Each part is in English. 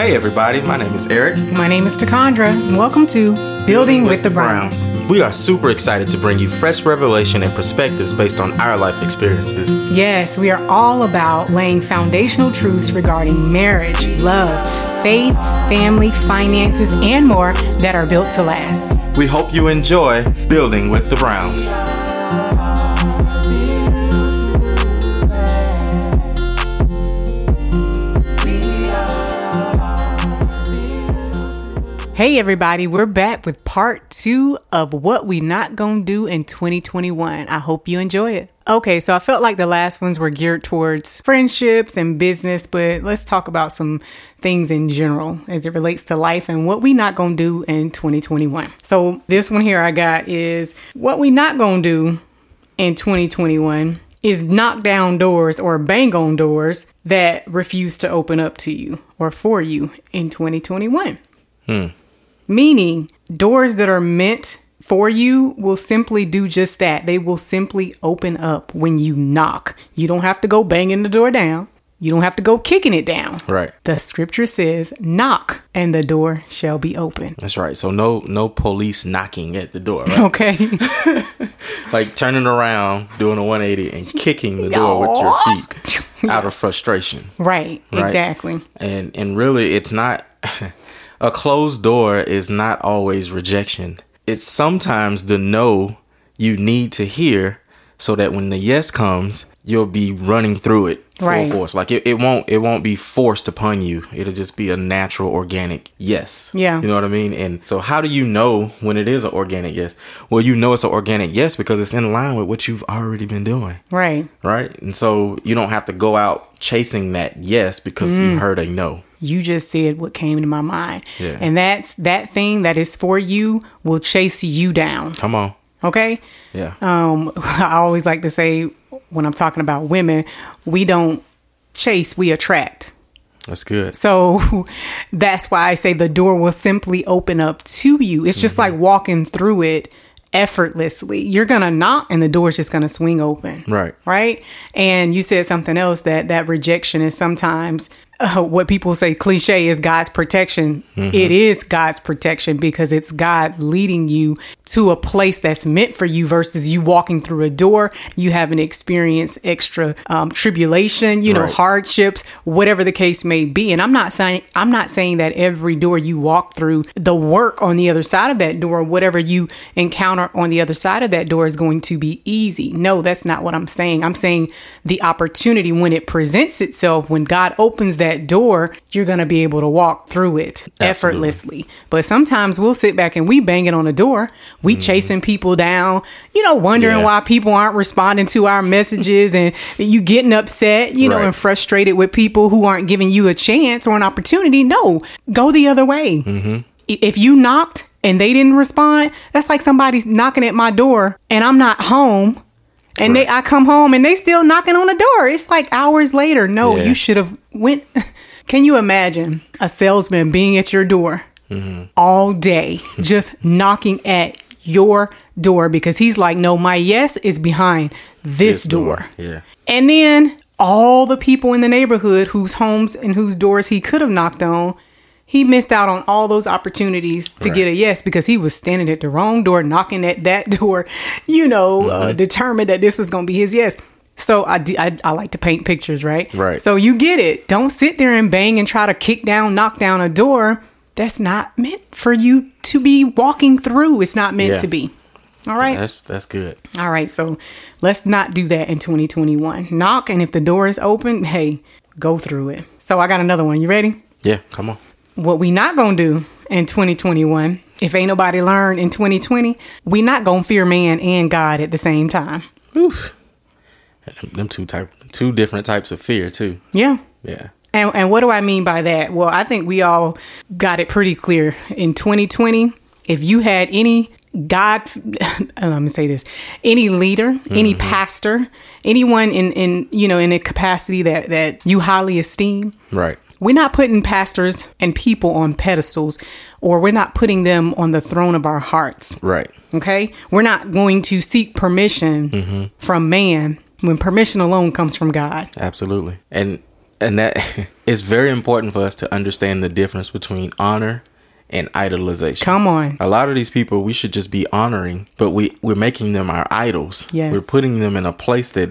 Hey everybody, my name is Eric. My name is Takandra, and welcome to Building with the Browns. We are super excited to bring you fresh revelation and perspectives based on our life experiences. Yes, we are all about laying foundational truths regarding marriage, love, faith, family, finances, and more that are built to last. We hope you enjoy Building with the Browns. Hey everybody, we're back with part two of what we not gonna do in 2021. I hope you enjoy it. Okay, so I felt like the last ones were geared towards friendships and business, but let's talk about some things in general as it relates to life and what we not gonna do in 2021. So this one here I got is what we not gonna do in 2021 is knock down doors or bang on doors that refuse to open up to you or for you in 2021. Hmm. Meaning, doors that are meant for you will simply do just that. They will simply open up when you knock. You don't have to go banging the door down. You don't have to go kicking it down. Right. The scripture says, knock and the door shall be open. That's right. So no no police knocking at the door, right? Okay. like turning around, doing a 180 and kicking the door with your feet out of frustration. right, Right. exactly. And and really it's not a closed door is not always rejection. It's sometimes the no you need to hear so that when the yes comes, you'll be running through it full Right. force. Like it, it won't it won't be forced upon you. It'll just be a natural organic yes. Yeah. You know what I mean? And so how do you know when it is an organic yes? Well, you know it's an organic yes because it's in line with what you've already been doing Right. right? And so you don't have to go out chasing that yes because Mm. you heard a no. You just said what came to my mind. Yeah. And that's that thing that is for you will chase you down. Come on. Okay? Yeah. um, I always like to say when I'm talking about women, we don't chase, we attract. That's good. So that's why I say the door will simply open up to you. It's just like walking through it effortlessly. You're going to knock and the door's just going to swing open. Right. Right. And you said something else that that rejection is sometimes uh, what people say cliche is God's protection. It is God's protection because it's God leading you to a place that's meant for you versus you walking through a door. You haven't experienced extra um, tribulation, you know, Right. hardships, whatever the case may be. And I'm not saying I'm not saying that every door you walk through, the work on the other side of that door, whatever you encounter on the other side of that door is going to be easy. No, that's not what I'm saying. I'm saying the opportunity when it presents itself, when God opens that door, you're going to be able to walk through it effortlessly. But sometimes we'll sit back and we banging on the door. We mm-hmm. chasing people down, you know, wondering Yeah. why people aren't responding to our messages and you getting upset, you know, Right. and frustrated with people who aren't giving you a chance or an opportunity. No, go the other way. Mm-hmm. I- If you knocked and they didn't respond, that's like somebody's knocking at my door and I'm not home. And they, I come home and they still knocking on the door. It's like hours later. No, Yeah. you should have went. Can you imagine a salesman being at your door mm-hmm. all day, just knocking at your door because he's like, no, my yes is behind this, door. Yeah. And then all the people in the neighborhood whose homes and whose doors he could have knocked on, he missed out on all those opportunities to Right. get a yes because he was standing at the wrong door, knocking at that door, you know, uh, determined that this was going to be his yes. So I, d- I, I like to paint pictures, right? Right. So you get it. Don't sit there and bang and try to kick down, knock down a door. That's not meant for you to be walking through. It's not meant Yeah. to be. All right. That's that's good. All right, so let's not do that in 2021. Knock, and if the door is open, hey, go through it. So I got another one. You ready? Yeah. Come on. What we not gonna do in 2021, if ain't nobody learned in 2020, we not gonna fear man and God at the same time. Oof. Them- two type two different types of fear too. Yeah. Yeah. And, and what do I mean by that? Well, I think we all got it pretty clear. In 2020, if you had any God, let me say this, any leader, any mm-hmm. pastor, anyone in, in, you know, in a capacity that, that you highly esteem, Right. We're not putting pastors and people on pedestals or we're not putting them on the throne of our hearts. Right. Okay. We're not going to seek permission mm-hmm. from man when permission alone comes from God. Absolutely. And and that it's very important for us to understand the difference between honor and idolization. Come on. A lot of these people we should just be honoring, but we we're making them our idols. Yes. We're putting them in a place that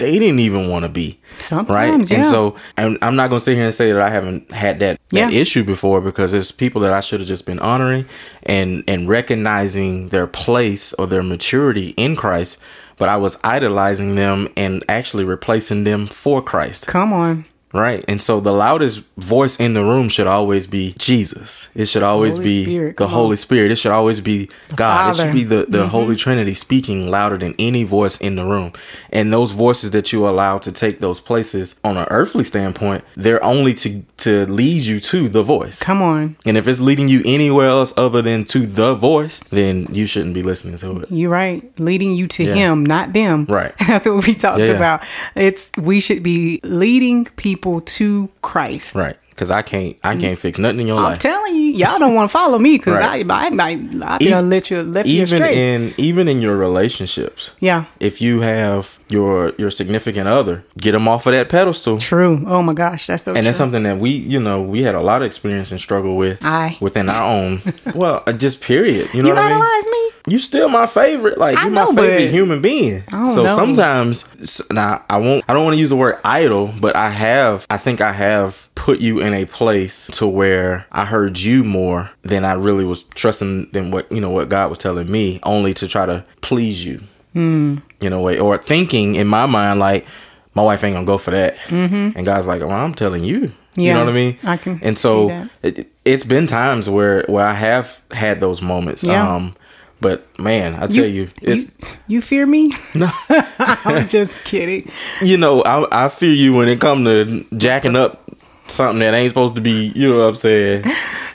they didn't even want to be. Sometimes, right? And so and I'm not going to sit here and say that I haven't had that, that Yeah. issue before because it's people that I should have just been honoring and and recognizing their place or their maturity in Christ, but I was idolizing them and actually replacing them for Christ. Come on. Right. And so the loudest voice in the room should always be Jesus. It should always Holy be Spirit, the Holy on. Spirit. It should always be God. It Father. Mm-hmm. should be the, the Holy Trinity speaking louder than any voice in the room. And those voices that you allow to take those places on an earthly standpoint, they're only to to lead you to the voice. Come on. And if it's leading you anywhere else other than to the voice, then you shouldn't be listening to it. You're right. Leading you to Yeah. him, not them. Right. That's what we talked Yeah, about. It's we should be leading people to Christ. Right. Because I can't I mm. can't fix nothing in your I'm life. telling you, y'all don't want to follow me because Right. I, I might, I be E- gonna let you left you even straight. in even in your relationships. yeah, if you have your your significant other, get them off of that pedestal. true. Oh my gosh, that's so And true. that's something that we, you know, we had a lot of experience and struggle with I within our own. well, uh, just period. You know you what I mean? idolize me. You still my favorite. Like I you know, my favorite human being. I don't so know. sometimes now I won't I don't want to use the word idol, but I have I think I have put you in a place to where I heard you more than I really was trusting than what you know what God was telling me, only to try to please you. Hmm. You know, way or thinking in my mind like my wife ain't gonna go for that, mm-hmm. and God's like, well, I'm telling you. You know what I mean? I can And so it, it's been times where where I have had those moments. Yeah. Um, but man, I tell you, it's you, you fear me? No, I'm just kidding. you know, I I fear you when it come to jacking up something that ain't supposed to be. You know what I'm saying?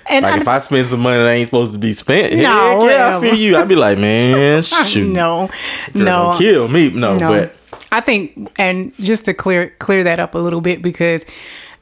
And Like I, if I spend some money that ain't supposed to be spent, No, heck yeah, I fear you. I'd be like, man, shoot, no, Girl, no, kill me. No, no. but I think, and just to clear clear that up a little bit, because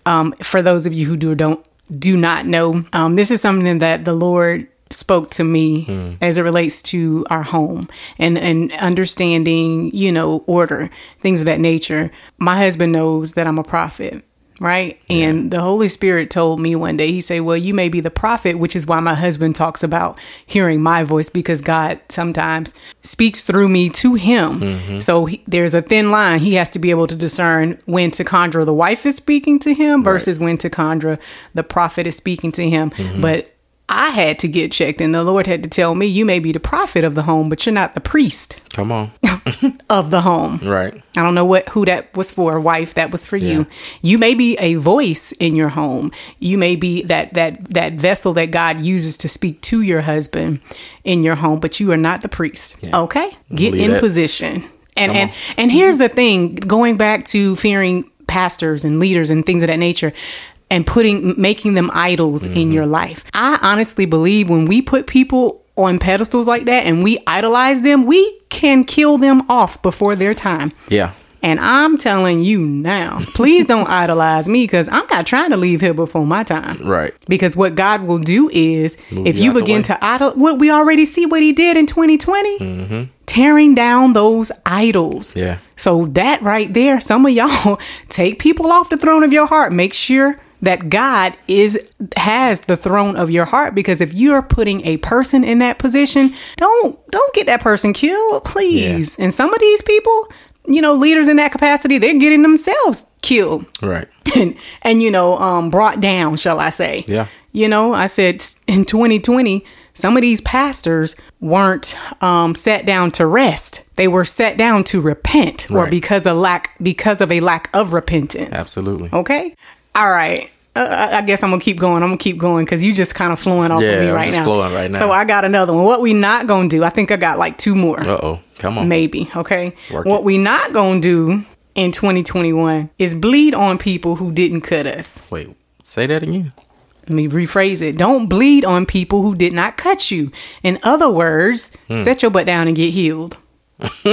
um, for those of you who do or don't do not know, um, this is something that the Lord spoke to me Hmm. as it relates to our home and and understanding, you know, order, things of that nature. My husband knows that I'm a prophet. Right. And the Holy Spirit told me one day, he said, Well, you may be the prophet, which is why my husband talks about hearing my voice because God sometimes speaks through me to him. So he, there's a thin line. He has to be able to discern when to conjure the wife is speaking to him versus when to conjure the prophet is speaking to him. But I had to get checked, and the Lord had to tell me, You may be the prophet of the home, but you're not the priest come on, of the home. right? I don't know what who that was for, wife. That was for you. You may be a voice in your home. You may be that that that vessel that God uses to speak to your husband in your home, but you are not the priest. Okay, get in that. position. And Come and on. and here's the thing: going back to fearing pastors and leaders and things of that nature. And putting, making them idols in Mm-hmm. your life. I honestly believe when we put people on pedestals like that and we idolize them, we can kill them off before their time. Yeah, And I'm telling you now, please don't idolize me because I'm not trying to leave here before my time. right. Because what God will do is, Move if you you begin to idol, what we already see what He did in 2020, Mm-hmm. tearing down those idols. Yeah. So that right there, some of y'all take people off the throne of your heart. Make sure that God is has the throne of your heart because if you're putting a person in that position, don't don't get that person killed, please. And some of these people, you know, leaders in that capacity, they're getting themselves killed Right. and and you know um brought down shall i say Yeah. you know i said in 2020 some of these pastors weren't um set down to rest they were set down to repent or because of lack because of a lack of repentance Absolutely. okay all right uh, I guess I'm gonna keep going. I'm gonna keep going because you just kind of flowing off Yeah, of me right just now. flowing right now. So I got another one. What we not gonna do? I think I got like two more Uh oh. Come on. maybe okay Work what it. we not gonna do in 2021 is bleed on people who didn't cut us Wait. Say that again. let me rephrase it don't bleed on people who did not cut you in other words Hmm. set your butt down and get healed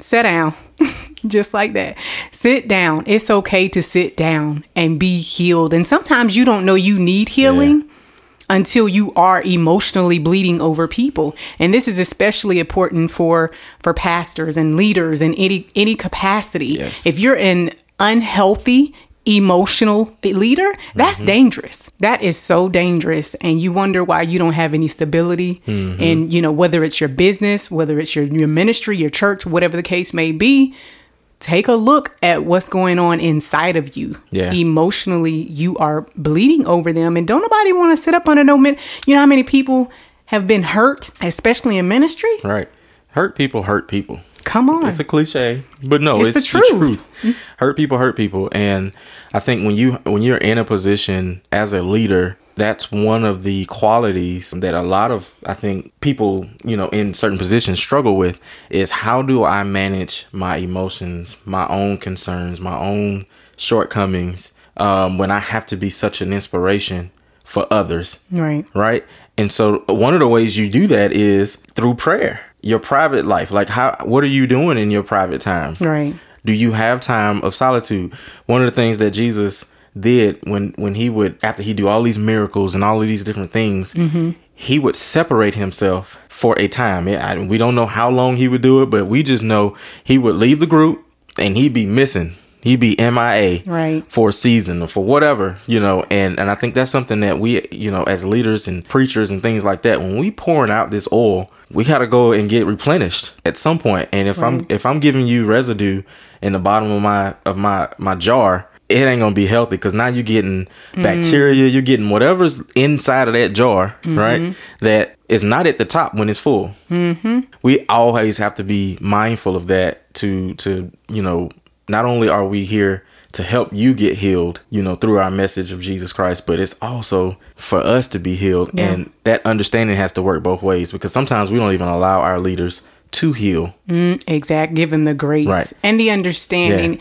sit down just like that. Sit down. It's okay to sit down and be healed. And sometimes you don't know you need healing until you are emotionally bleeding over people. And this is especially important for for pastors and leaders in any any capacity. Yes. if you're in unhealthy emotional leader, that's mm-hmm. dangerous. That is so dangerous. And you wonder why you don't have any stability. Mm-hmm. And, you know, whether it's your business, whether it's your, your ministry, your church, whatever the case may be, take a look at what's going on inside of you. Yeah. Emotionally, you are bleeding over them. And don't nobody want to sit up under no min. You know how many people have been hurt, especially in ministry? Right. Hurt people hurt people. Come on. It's a cliche, but no, It's it's, the the truth. truth. Hurt people hurt people, and I think when you when you're in a position as a leader, that's one of the qualities that a lot of I think people you know in certain positions struggle with is how do I manage my emotions, my own concerns, my own shortcomings um, when I have to be such an inspiration for others right. right? And so one of the ways you do that is through prayer. Your private life, like how what are you doing in your private time? Right. Do you have time of solitude? One of the things that Jesus did when when he would after he do all these miracles and all of these different things, mm-hmm. he would separate himself for a time. Yeah, I- we don't know how long he would do it, but we just know he would leave the group and he'd be missing. He'd be MIA Right. for a season or for whatever, you know, and and I think that's something that we, you know, as leaders and preachers and things like that, when we pouring out this oil, we got to go and get replenished at some point. And if I'm if I'm giving you residue in the bottom of my of my my jar, it ain't gonna be healthy because now you're getting bacteria, you're getting whatever's inside of that jar, right? That is not at the top when it's full. Mm-hmm. We always have to be mindful of that to to you know not only are we here to help you get healed, you know, through our message of Jesus Christ, but it's also for us to be healed. Yeah. And that understanding has to work both ways because sometimes we don't even allow our leaders to heal. Exact. Give them the grace Right. and the understanding,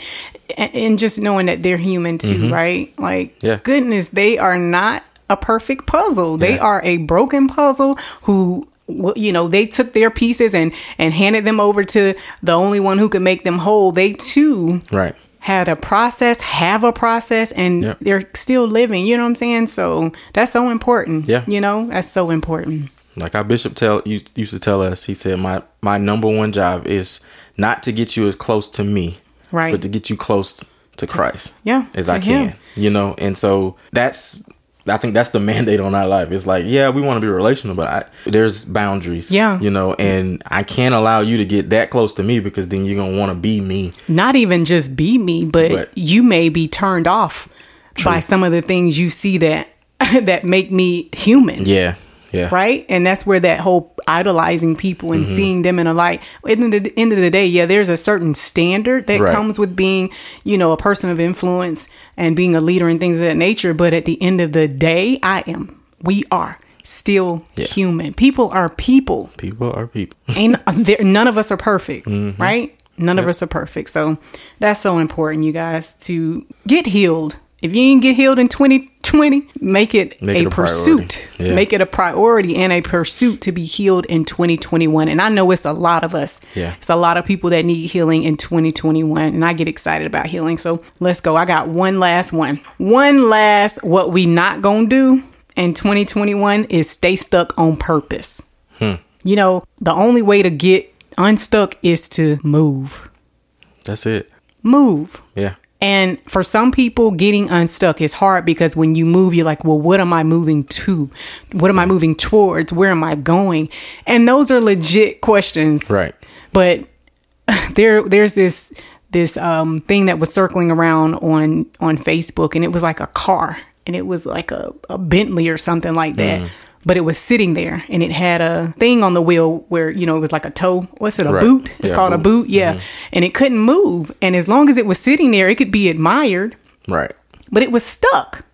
a- and, just knowing that they're human too, right? Like, Mm-hmm. Yeah. goodness, they are not a perfect puzzle. They Yeah. are a broken puzzle who. Well, You know, they took their pieces and and handed them over to the only one who could make them whole. They too Right. had a process, have a process, and Yeah. they're still living. You know what I'm saying? So that's so important. Yeah. You know, that's so important. Like our bishop tell used, used to tell us, he said, "My my number one job is not to get you as close to me, Right. but to get you close to Christ, yeah, as to I him. can." You know, and so that's I think that's the mandate on our life. It's like, yeah, we want to be relational, but I, there's boundaries. Yeah. you know, and I can't allow you to get that close to me because then you're gonna want to be me. not even just be me, but Right. you may be turned off by some of the things you see that that make me human. Yeah, yeah, Right. And that's where that whole idolizing people and Mm-hmm. seeing them in a light. At the end of the day, yeah, there's a certain standard that Right. comes with being, you know, a person of influence and being a leader and things of that nature. But at the end of the day, I am, we are still Yeah. human. People are people People are people. ain't there none of us are perfect Mm-hmm. right none of us are perfect so that's so important you guys to get healed if you didn't get healed in 2020 make it Make a, it a pursuit. Yeah. make it a priority and a pursuit to be healed in 2021 and i know it's a lot of us Yeah. it's a lot of people that need healing in 2021 and i get excited about healing so let's go i got one last one one last what we not gonna do in 2021 is stay stuck on purpose hmm. you know, the only way to get unstuck is to move. That's it. Move. Yeah, And for some people, getting unstuck is hard because when you move, you're like, well, what am I moving to? What am I moving towards? Where am I going? And those are legit questions. right. But there there's this this um thing that was circling around on on Facebook and it was like a car and it was like a, a Bentley or something like that. Mm. But it was sitting there and it had a thing on the wheel where, you know, it was like a toe. What's it? A Right. boot? It's Yeah, called a boot. boot. Yeah. And it couldn't move. And as long as it was sitting there, it could be admired, Right. but it was stuck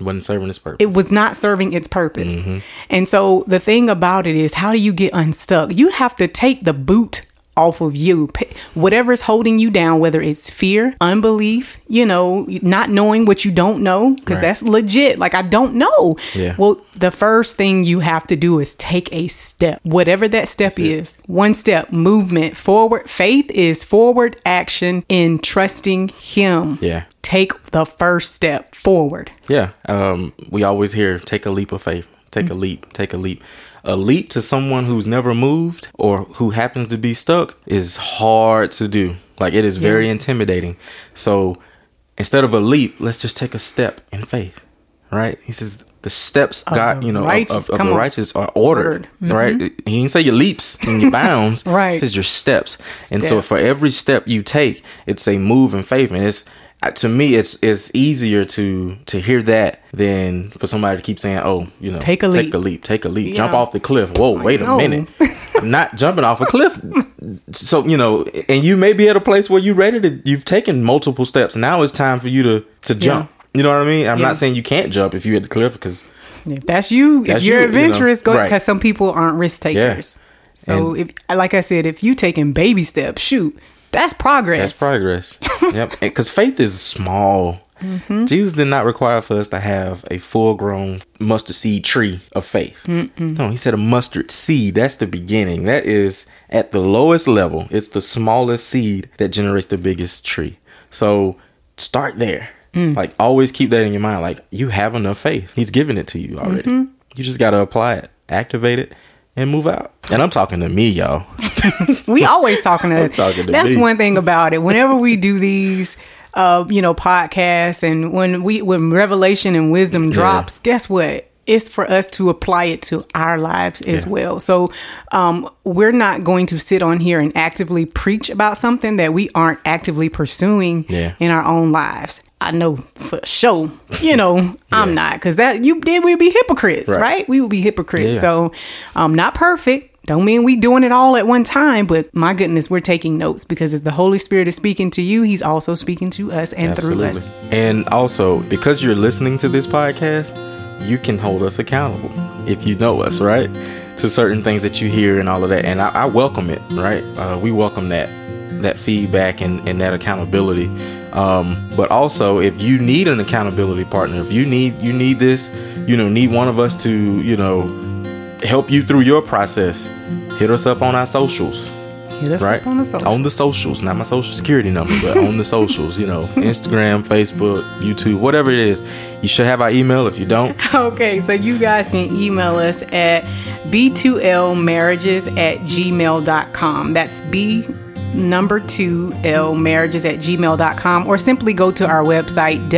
Wasn't serving its purpose. it was not serving its purpose. Mm-hmm. And so the thing about it is, how do you get unstuck? You have to take the boot off of you. P- Whatever's holding you down, whether it's fear, unbelief, you know, not knowing what you don't know, because Right. that's legit. Like, I don't know. Yeah. Well, the first thing you have to do is take a step, whatever that step is. One step, movement forward. Faith is forward action in trusting Him. Yeah. Take the first step forward. Yeah. Um, we always hear take a leap of faith. Take a leap. Take a leap. A leap to someone who's never moved or who happens to be stuck is hard to do. Like it is very intimidating. So instead of a leap, let's just take a step in faith, right? He says the steps God, the you know, righteous, of, of, of the righteous are ordered, Ordered. Mm-hmm. right? He didn't say your leaps and your bounds. Right. It says your steps. And so for every step you take, it's a move in faith, and it's to me, it's it's easier to to hear that than for somebody to keep saying, "Oh, you know, Take a take leap. a leap, take a leap, jump off the cliff." Whoa, wait a minute, I'm not jumping off a cliff. So you know, and you may be at a place where you're ready to. You've taken multiple steps. Now it's time for you to to jump. You know what I mean? I'm Yeah. not saying you can't jump if you're at the cliff because If that's you, That's if you're you, you know, adventurous, go right. because some people aren't risk takers. So, if, like I said, if you taking baby steps, shoot, that's progress. That's progress. yep. Because faith is small. Mm-hmm. Jesus did not require for us to have a full grown mustard seed tree of faith. No, he said a mustard seed. That's the beginning. That is at the lowest level. It's the smallest seed that generates the biggest tree. So start there. Mm. Like always keep that in your mind. Like you have enough faith. He's given it to you already. Mm-hmm. You just got to apply it, activate it, and move out. And I'm talking to me, y'all. we always talking to, I'm talking to that's me. one thing about it whenever we do these uh you know podcasts and when we when revelation and wisdom drops guess what it's for us to apply it to our lives as Yeah. well so um we're not going to sit on here and actively preach about something that we aren't actively pursuing Yeah. in our own lives I know for sure, you know, I'm not because that you then we'd be hypocrites, Right. right? We would be hypocrites. Yeah. So, um, not perfect. Don't mean we doing it all at one time, but my goodness, we're taking notes because as the Holy Spirit is speaking to you, He's also speaking to us and through us. And also, because you're listening to this podcast, you can hold us accountable if you know us, right? To certain things that you hear and all of that. And I, I welcome it, right? Uh, we welcome that that feedback and, and that accountability. Um, but also, if you need an accountability partner, if you need you need this, you know, need one of us to, you know, help you through your process, hit us up on our socials Hit us right up on the social. the socials not my social security number but on the socials you know instagram facebook youtube whatever it is you should have our email if you don't Okay, so you guys can email us at b2lmarriages at gmail.com. That's b number two l marriages at gmail.com or simply go to our website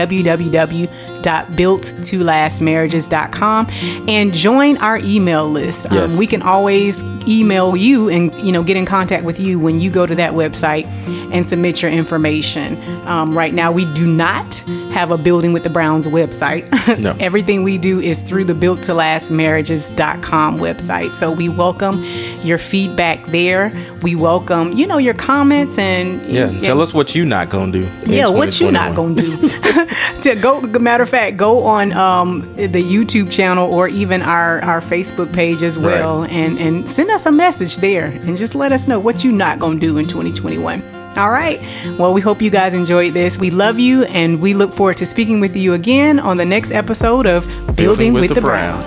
www.built2lastmarriages.com and join our email list. Um, we can always email you and you know get in contact with you when you go to that website and submit your information. Um, right now, we do not have a Building with the Browns website. No. Everything we do is through the built to last marriages.com website. So we welcome your feedback there. We welcome, you know, your comments and yeah and- tell us what you not gonna do yeah, what you not gonna do? to go, matter of fact, go on um, the YouTube channel or even our our Facebook page as well, Right. and and send us a message there, and just let us know what you're not gonna do in 2021. All right. Well, we hope you guys enjoyed this. We love you, and we look forward to speaking with you again on the next episode of Building, with, the, Browns.